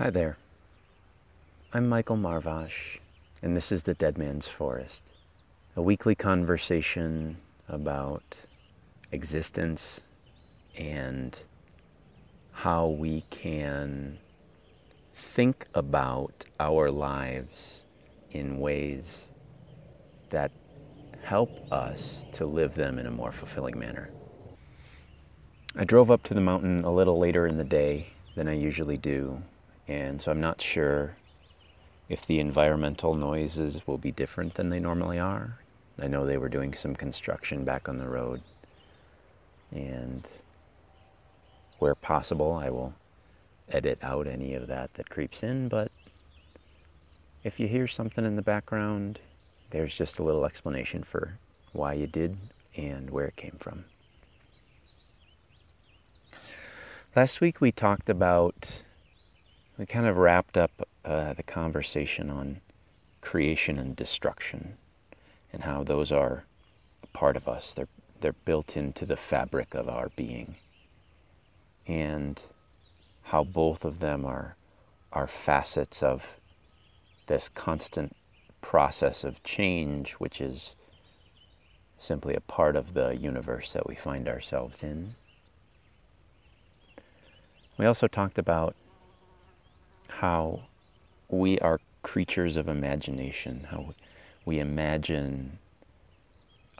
Hi there. I'm Michael Marvash, and this is The Dead Man's Forest, a weekly conversation about existence and how we can think about our lives in ways that help us to live them in a more fulfilling manner. I drove up to the mountain a little later in the day than I usually do, and so I'm not sure if the environmental noises will be different than they normally are. I know they were doing some construction back on the road, and where possible, I will edit out any of that that creeps in, but if you hear something in the background, there's just a little explanation for why you did and where it came from. Last week we talked about, we kind of wrapped up uh, the conversation on creation and destruction and how those are part of us. They're, they're built into the fabric of our being. And how both of them are, are facets of this constant process of change, which is simply a part of the universe that we find ourselves in. We also talked about how we are creatures of imagination, how we imagine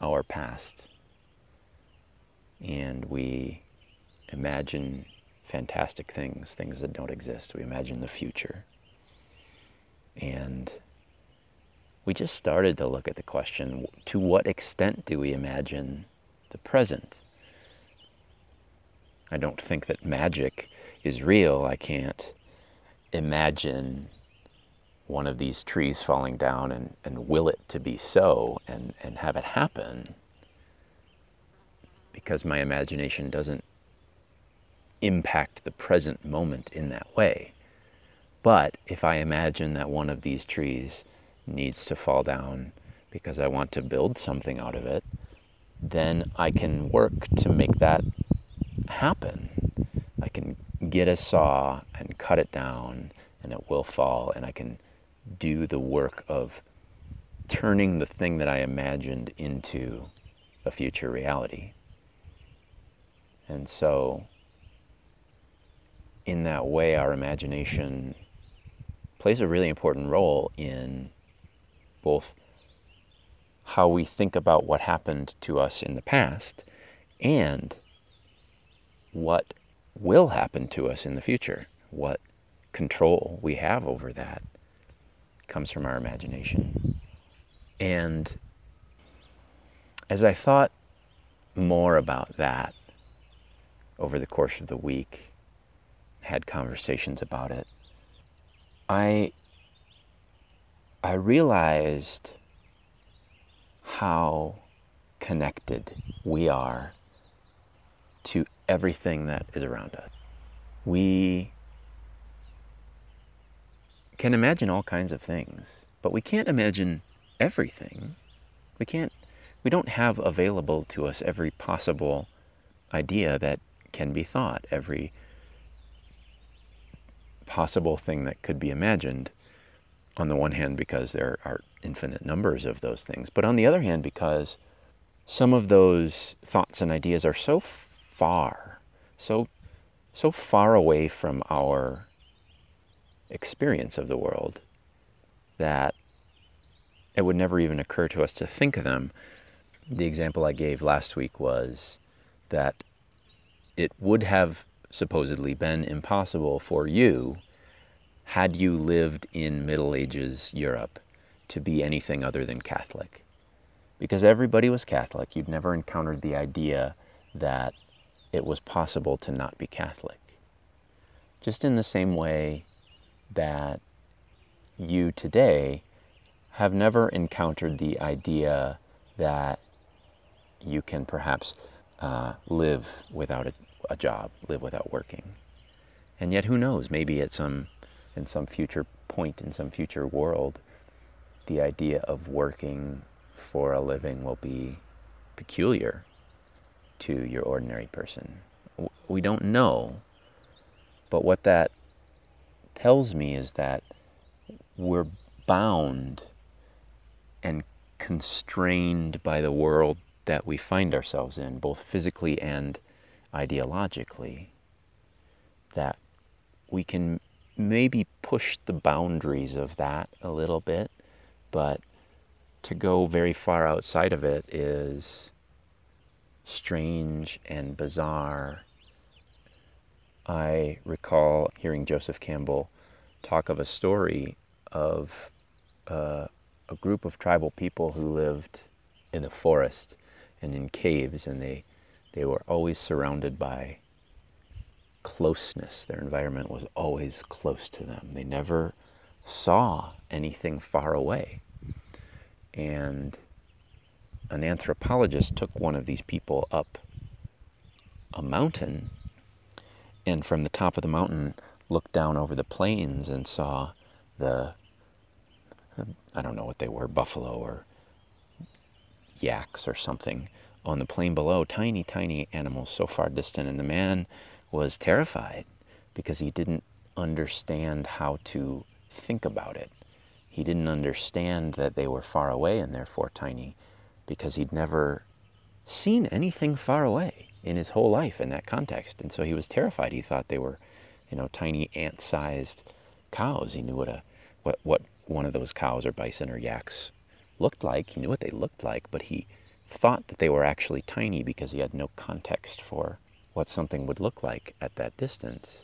our past and we imagine fantastic things, things that don't exist. We imagine the future. And we just started to look at the question to what extent do we imagine the present? I don't think that magic is real. I can't imagine one of these trees falling down and, and will it to be so and, and have it happen because my imagination doesn't impact the present moment in that way. But if I imagine that one of these trees needs to fall down because I want to build something out of it, then I can work to make that happen. Get a saw and cut it down and it will fall and I can do the work of turning the thing that I imagined into a future reality. And so, in that way, our imagination plays a really important role in both how we think about what happened to us in the past and what will happen to us in the future, what control we have over that comes from our imagination. And as I thought more about that over the course of the week, had conversations about it, I I realized how connected we are to everything that is around us. We can imagine all kinds of things, but we can't imagine everything. We can't we don't have available to us every possible idea that can be thought, every possible thing that could be imagined. On the one hand, because there are infinite numbers of those things, but on the other hand, because some of those thoughts and ideas are so far, so so far away from our experience of the world that it would never even occur to us to think of them. The example I gave last week was that it would have supposedly been impossible for you, had you lived in Middle Ages Europe, to be anything other than Catholic. Because everybody was Catholic, you'd never encountered the idea that it was possible to not be Catholic. Just in the same way that you today have never encountered the idea that you can perhaps uh, live without a, a, job, live without working. And yet, who knows? Maybe at some, in some future point, in some future world, the idea of working for a living will be peculiar to your ordinary person. We don't know, but what that tells me is that we're bound and constrained by the world that we find ourselves in, both physically and ideologically, that we can maybe push the boundaries of that a little bit, but to go very far outside of it is strange and bizarre. I recall hearing Joseph Campbell talk of a story of uh, a group of tribal people who lived in the forest and in caves, and they, they were always surrounded by closeness. Their environment was always close to them. They never saw anything far away. And an anthropologist took one of these people up a mountain and from the top of the mountain looked down over the plains and saw the I don't know what they were, buffalo or yaks or something on the plain below, tiny, tiny animals so far distant. And the man was terrified because he didn't understand how to think about it. He didn't understand that they were far away and therefore tiny because he'd never seen anything far away in his whole life in that context. And so he was terrified. He thought they were, you know, tiny ant-sized cows. He knew what a what what one of those cows or bison or yaks looked like. He knew what they looked like, but he thought that they were actually tiny because he had no context for what something would look like at that distance.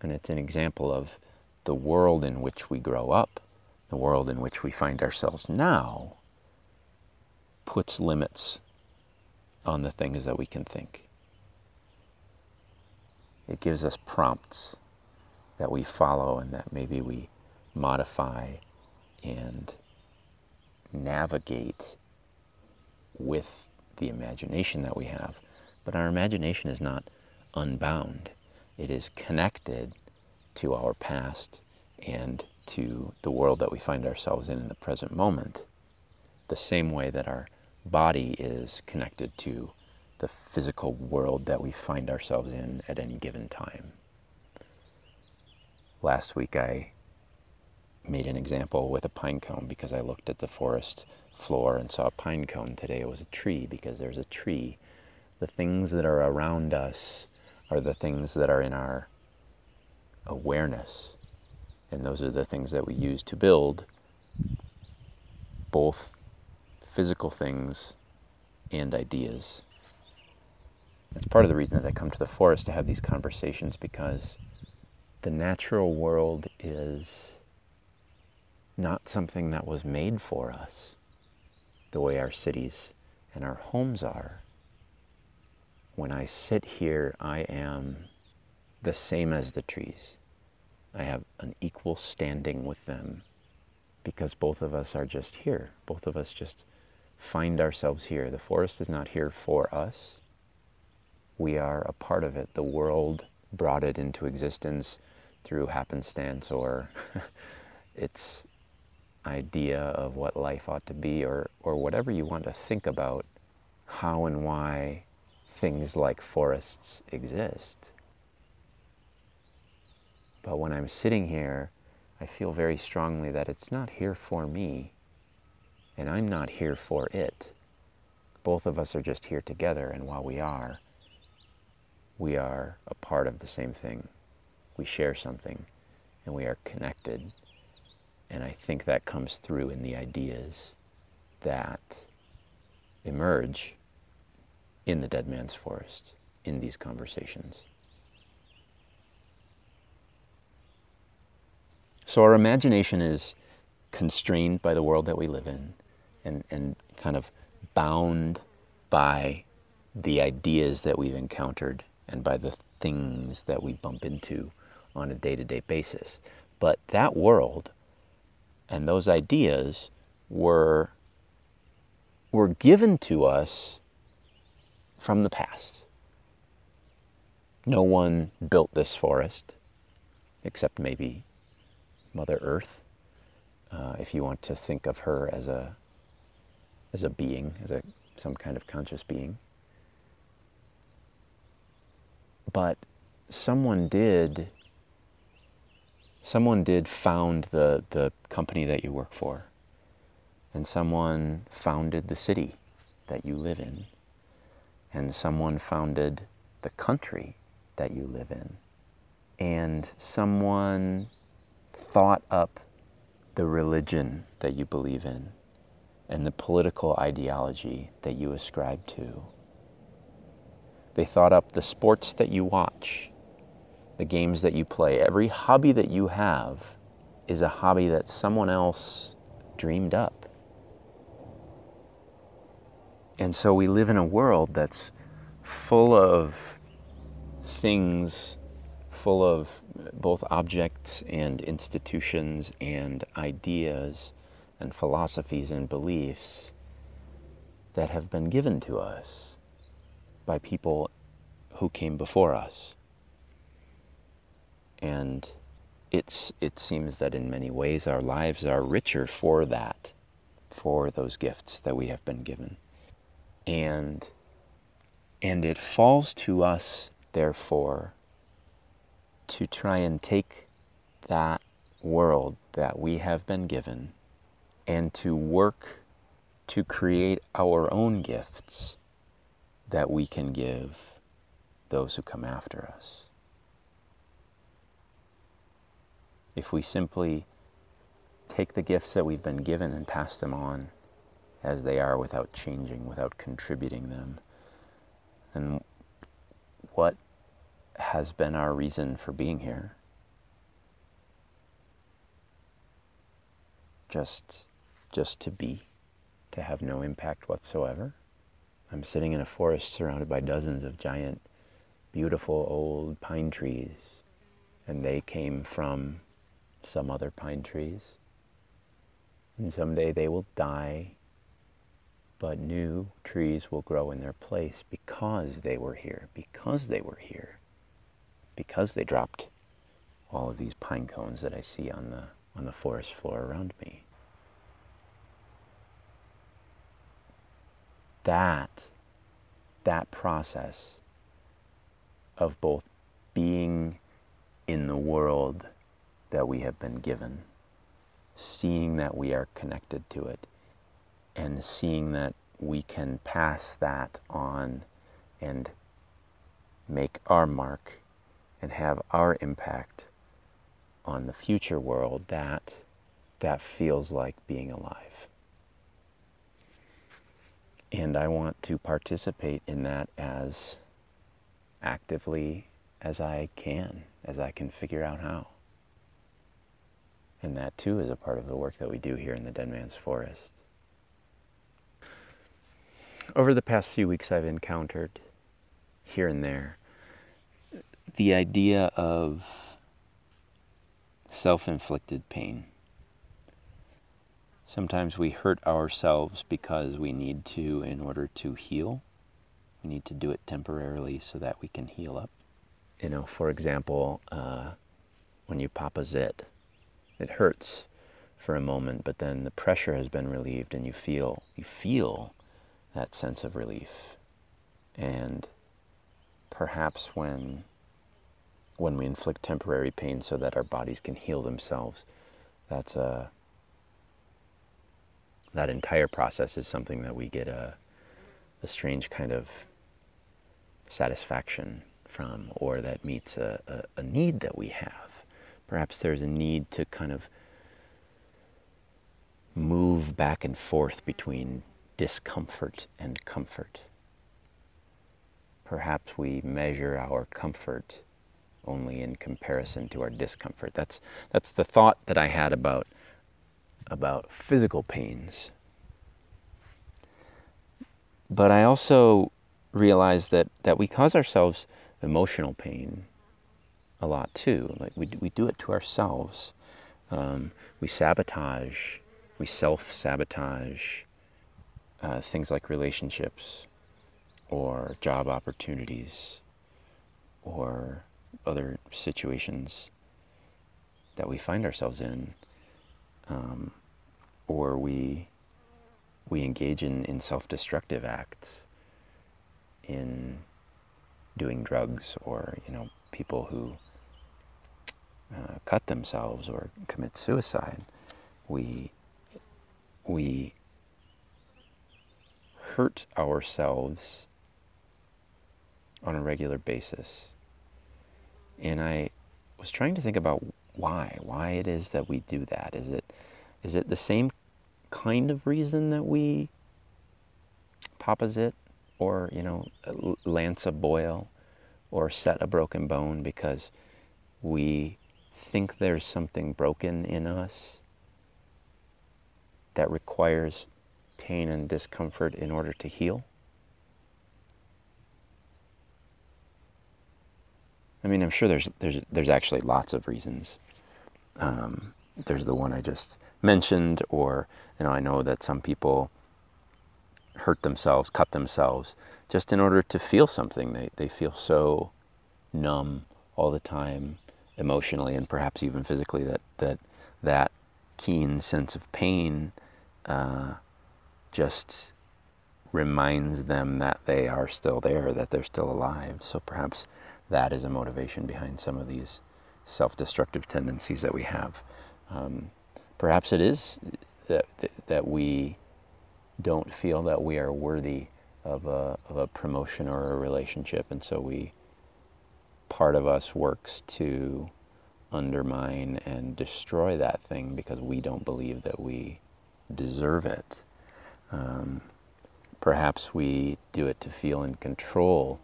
And it's an example of the world in which we grow up, the world in which we find ourselves now, puts limits on the things that we can think. It gives us prompts that we follow and that maybe we modify and navigate with the imagination that we have. But our imagination is not unbound, it is connected to our past and to the world that we find ourselves in in the present moment, the same way that our body is connected to the physical world that we find ourselves in at any given time. Last week I made an example with a pine cone because I looked at the forest floor and saw a pine cone. Today it was a tree because there's a tree. The things that are around us are the things that are in our awareness. And those are the things that we use to build both physical things and ideas. That's part of the reason that I come to the forest to have these conversations because the natural world is not something that was made for us the way our cities and our homes are. When I sit here, I am the same as the trees. I have an equal standing with them because both of us are just here. Both of us just find ourselves here. The forest is not here for us. We are a part of it. The world brought it into existence through happenstance or its idea of what life ought to be or, or whatever you want to think about how and why things like forests exist. But when I'm sitting here, I feel very strongly that it's not here for me, and I'm not here for it. Both of us are just here together, and while we are, we are a part of the same thing. We share something, and we are connected and I think that comes through in the ideas that emerge in the dead man's forest, in these conversations. So our imagination is constrained by the world that we live in and, and kind of bound by the ideas that we've encountered and by the things that we bump into on a day to day basis. But that world and those ideas were, were given to us from the past. No one built this forest, except maybe Mother Earth, uh, if you want to think of her as a, as a being, as a, some kind of conscious being. But someone did someone did found the, the company that you work for, and someone founded the city that you live in, and someone founded the country that you live in, and someone thought up the religion that you believe in and the political ideology that you ascribe to. They thought up the sports that you watch, the games that you play. Every hobby that you have is a hobby that someone else dreamed up. And so we live in a world that's full of things, full of both objects and institutions and ideas and philosophies and beliefs that have been given to us by people who came before us. And it's, it seems that in many ways our lives are richer for that, for those gifts that we have been given. And, and it falls to us, therefore, to try and take that world that we have been given and to work to create our own gifts that we can give those who come after us. If we simply take the gifts that we've been given and pass them on as they are without changing, without contributing them, then what has been our reason for being here? Just just to be, to have no impact whatsoever. I'm sitting in a forest surrounded by dozens of giant, beautiful old pine trees, and they came from some other pine trees. And someday they will die, but new trees will grow in their place because they were here, because they were here, because they dropped all of these pine cones that I see on the, on the forest floor around me. That, that process of both being in the world that we have been given, seeing that we are connected to it, and seeing that we can pass that on and make our mark and have our impact on the future world that that feels like being alive. And I want to participate in that as actively as I can, as I can figure out how. And that too is a part of the work that we do here in the Dead Man's Forest. Over the past few weeks, I've encountered here and there the idea of self inflicted pain. Sometimes we hurt ourselves because we need to in order to heal. We need to do it temporarily so that we can heal up. You know, for example, uh, when you pop a zit, it hurts for a moment, but then the pressure has been relieved and you feel you feel that sense of relief. And perhaps when when we inflict temporary pain so that our bodies can heal themselves, that's a that entire process is something that we get a, a strange kind of satisfaction from, or that meets a, a, a need that we have. Perhaps there's a need to kind of move back and forth between discomfort and comfort. Perhaps we measure our comfort only in comparison to our discomfort. That's, that's the thought that I had about about physical pains. But I also realize that, that we cause ourselves emotional pain a lot too. Like we, we do it to ourselves. Um, we sabotage, we self sabotage uh, things like relationships or job opportunities or other situations that we find ourselves in um, or we we engage in, in self-destructive acts in doing drugs or you know people who uh, cut themselves or commit suicide. We, we hurt ourselves on a regular basis. And I was trying to think about why, why it is that we do that. Is it, is it the same kind of reason that we pop a zit or, you know, lance a boil or set a broken bone because we think there's something broken in us that requires pain and discomfort in order to heal? I mean, I'm sure there's there's there's actually lots of reasons. Um, there's the one I just mentioned, or you know, I know that some people hurt themselves, cut themselves, just in order to feel something. They they feel so numb all the time, emotionally and perhaps even physically, that that that keen sense of pain uh, just reminds them that they are still there, that they're still alive. So perhaps that is a motivation behind some of these self-destructive tendencies that we have. Um, perhaps it is that that we don't feel that we are worthy of a, of a promotion or a relationship, and so we part of us works to undermine and destroy that thing because we don't believe that we deserve it. Um, perhaps we do it to feel in control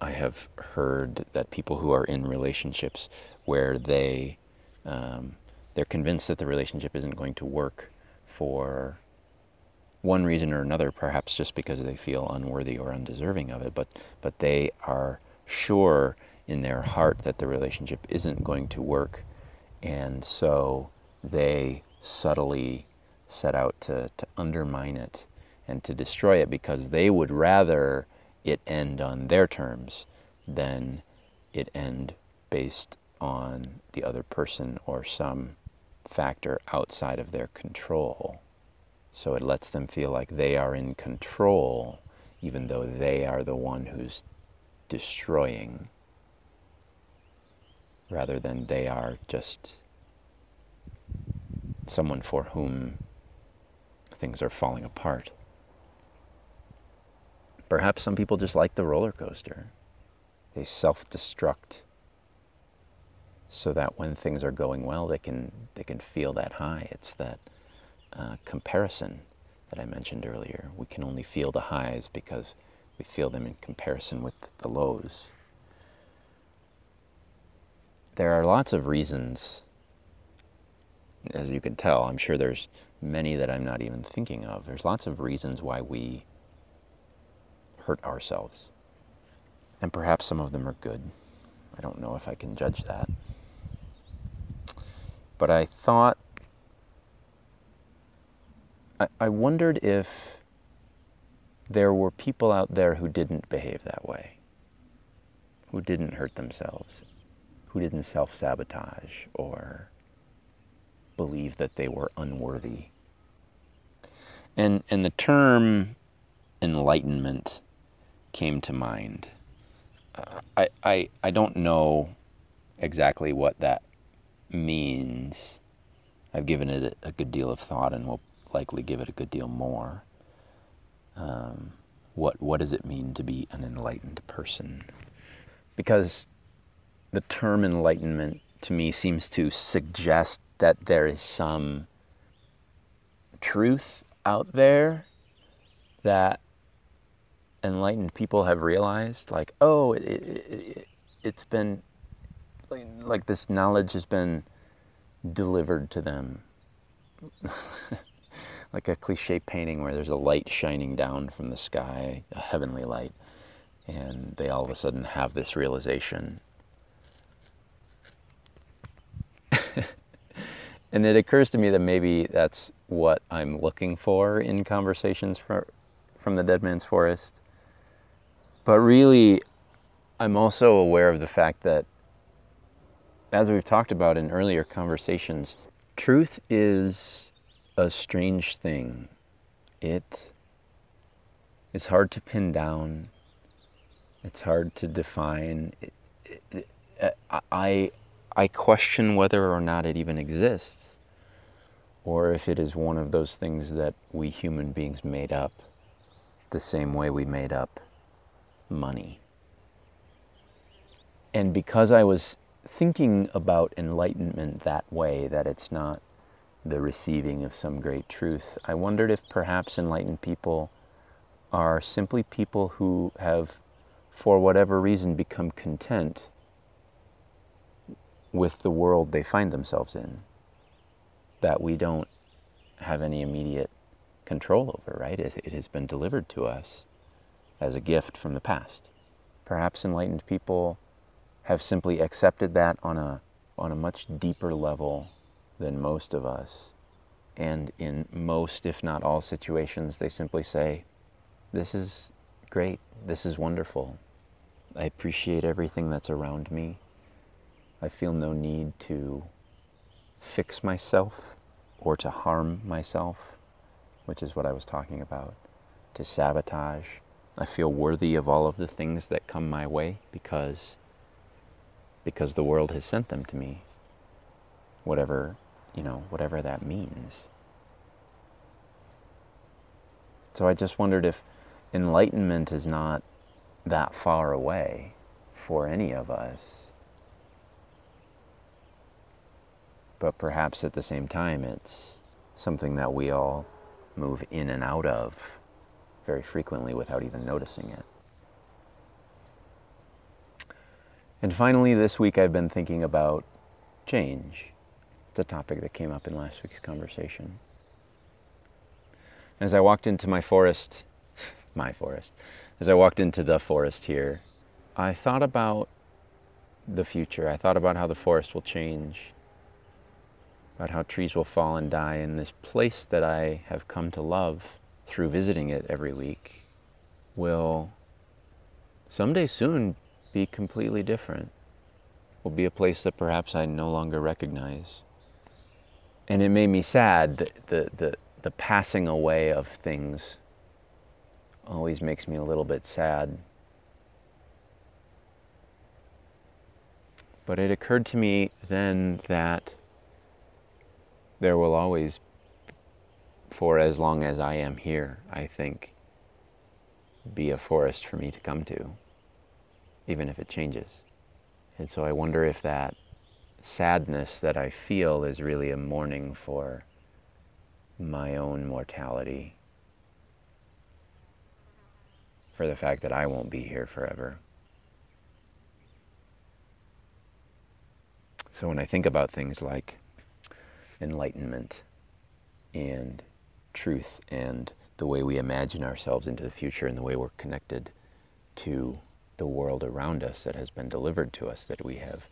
I have heard that people who are in relationships where they um, they're convinced that the relationship isn't going to work for one reason or another, perhaps just because they feel unworthy or undeserving of it, but but they are sure in their heart that the relationship isn't going to work, and so they subtly set out to, to undermine it and to destroy it because they would rather it end on their terms than it end based on the other person or some factor outside of their control. So it lets them feel like they are in control, even though they are the one who's destroying, rather than they are just someone for whom things are falling apart. Perhaps some people just like the roller coaster. They self destruct so that when things are going well, they can, they can feel that high. It's that uh, comparison that I mentioned earlier. We can only feel the highs because we feel them in comparison with the lows. There are lots of reasons, as you can tell. I'm sure there's many that I'm not even thinking of. There's lots of reasons why we hurt ourselves. And perhaps some of them are good. I don't know if I can judge that. But I thought, I, I wondered if there were people out there who didn't behave that way, who didn't hurt themselves, who didn't self sabotage or believe that they were unworthy. And, and the term enlightenment came to mind. Uh, I, I, I don't know exactly what that means. I've given it a good deal of thought and will likely give it a good deal more. Um, what, what does it mean to be an enlightened person? Because the term enlightenment to me seems to suggest that there is some truth out there that enlightened people have realized, like, oh, it, it, it's been, like, this knowledge has been delivered to them. like a cliche painting where there's a light shining down from the sky, a heavenly light, and they all of a sudden have this realization. and it occurs to me that maybe that's what I'm looking for in conversations from from the Dead Man's Forest. But really, I'm also aware of the fact that, as we've talked about in earlier conversations, truth is a strange thing. It is hard to pin down. It's hard to define. I I question whether or not it even exists, or if it is one of those things that we human beings made up the same way we made up money. And because I was thinking about enlightenment that way, that it's not the receiving of some great truth, I wondered if perhaps enlightened people are simply people who have, for whatever reason, become content with the world they find themselves in, that we don't have any immediate control over, right? It, has been delivered to us as a gift from the past. Perhaps enlightened people have simply accepted that on a, on a much deeper level than most of us. And in most, if not all situations, they simply say, This is great. This is wonderful. I appreciate everything that's around me. I feel no need to fix myself or to harm myself, which is what I was talking about, to sabotage. I feel worthy of all of the things that come my way because because the world has sent them to me. Whatever, you know, whatever that means. So I just wondered if enlightenment is not that far away for any of us. but perhaps at the same time it's something that we all move in and out of very frequently without even noticing it. And finally, this week I've been thinking about change. It's a topic that came up in last week's conversation. As I walked into my forest, my forest, as I walked into the forest here, I thought about the future. I thought about how the forest will change about how trees will fall and die, and this place that I have come to love through visiting it every week will someday soon be completely different. Will be a place that perhaps I no longer recognize. And it made me sad that the, the, the passing away of things always makes me a little bit sad. But it occurred to me then that there will always, for as long as I am here, I think, be a forest for me to come to, even if it changes. And so I wonder if that sadness that I feel is really a mourning for my own mortality, for the fact that I won't be here forever. So when I think about things like enlightenment and truth and the way we imagine ourselves into the future and the way we're connected to the world around us that has been delivered to us, that we have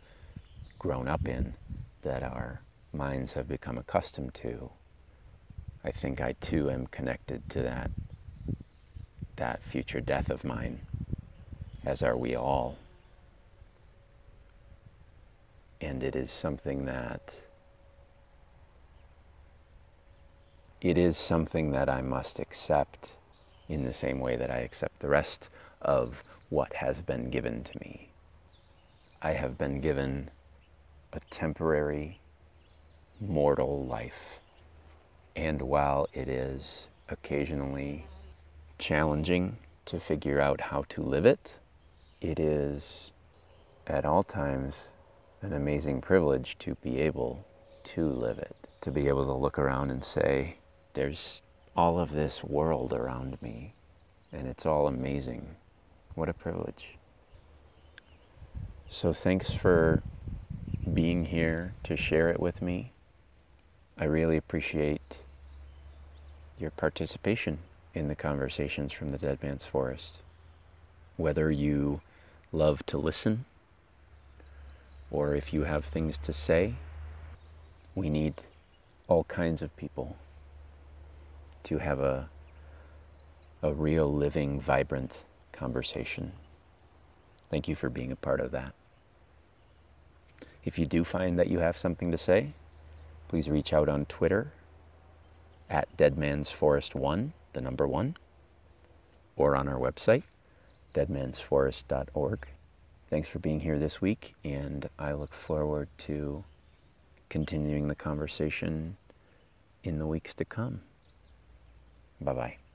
grown up in, that our minds have become accustomed to. I think I too am connected to that, that future death of mine, as are we all. And it is something that it is something that I must accept in the same way that I accept the rest of what has been given to me. I have been given a temporary mortal life. And while it is occasionally challenging to figure out how to live it, it is at all times an amazing privilege to be able to live it, to be able to look around and say, there's all of this world around me, and it's all amazing. What a privilege. So, thanks for being here to share it with me. I really appreciate your participation in the conversations from the Dead Man's Forest. Whether you love to listen or if you have things to say, we need all kinds of people to have a, a real, living, vibrant conversation. Thank you for being a part of that. If you do find that you have something to say, please reach out on Twitter at deadmansforest1, the number one, or on our website, deadmansforest.org. Thanks for being here this week, and I look forward to continuing the conversation in the weeks to come. Bye bye.